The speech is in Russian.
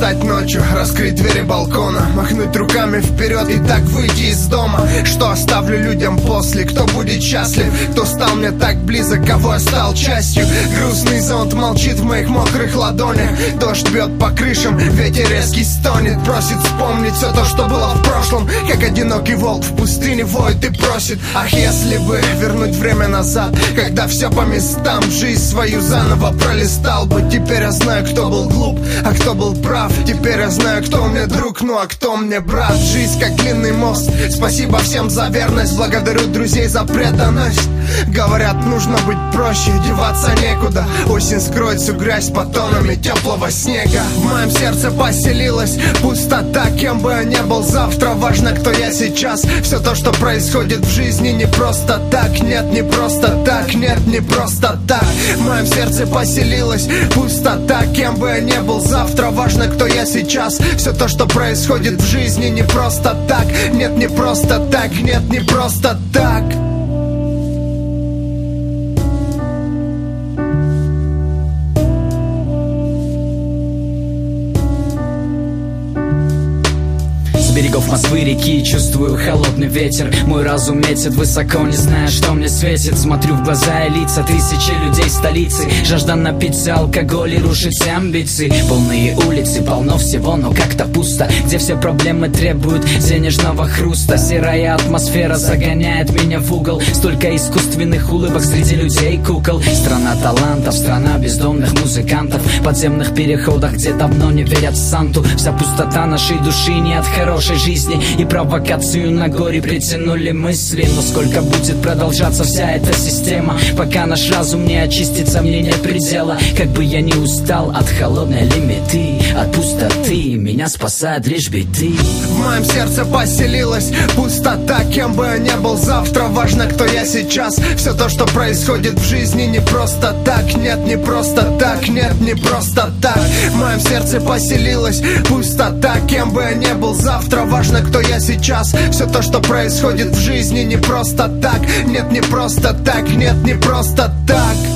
Встать ночью, раскрыть двери балкона Махнуть руками вперед и так выйти из дома. Что оставлю людям после, кто будет счастлив? Кто стал мне так близок, кого я стал частью? Грустный зонт молчит в моих мокрых ладонях. Дождь бьет по крышам, ветер резкий стонет. Просит вспомнить все то, что было в прошлом. Как одинокий волк в пустыне воет и просит. Ах, если бы вернуть время назад Когда все по местам, жизнь свою заново пролистал бы. Теперь я знаю, кто был глуп, а кто был прав. Теперь я знаю, кто мне друг, ну а кто мне брат. Жизнь как длинный мост, спасибо всем за верность. Благодарю друзей за преданность. Говорят, нужно быть проще, деваться некуда. Осень скроет всю грязь по тонами теплого снега. В моем сердце поселилась пустота. Кем бы я ни был завтра, важно, кто я сейчас. Все то, что происходит в жизни не просто так. Нет, не просто так, нет, не просто так. В моем сердце поселилась пустота. Кем бы я ни был завтра, важно, кто я сейчас. Все то, что происходит в жизни не просто так. Нет, не просто так, нет, не просто так берегов Москвы реки Чувствую холодный ветер. Мой разум метит высоко, не зная, что мне светит. Смотрю в глаза и лица тысячи людей столицы Жажда напиться алкоголь и рушить амбиции. Полные улицы, всего, но как-то пусто Где все проблемы требуют денежного хруста. Серая атмосфера загоняет меня в угол. Столько искусственных улыбок среди людей кукол. Страна талантов, страна бездомных музыкантов. Подземных переходах, где давно не верят в Санту. Вся пустота нашей души не от хорошей жизни. И провокацию на горе притянули мысли. Но сколько будет продолжаться вся эта система? Пока наш разум не очистится, мне нет предела. Как бы я не устал от холодной лимиты От пустоты меня спасает лишь биты В моем сердце поселилась пустота Кем бы я ни был завтра, важно, кто я сейчас. Все то, что происходит в жизни не просто так Нет, не просто так, нет, не просто так. В моем сердце поселилась пустота Кем бы я ни был завтра Важно, кто я сейчас. Все то, что происходит в жизни не просто так Нет, не просто так, нет, не просто так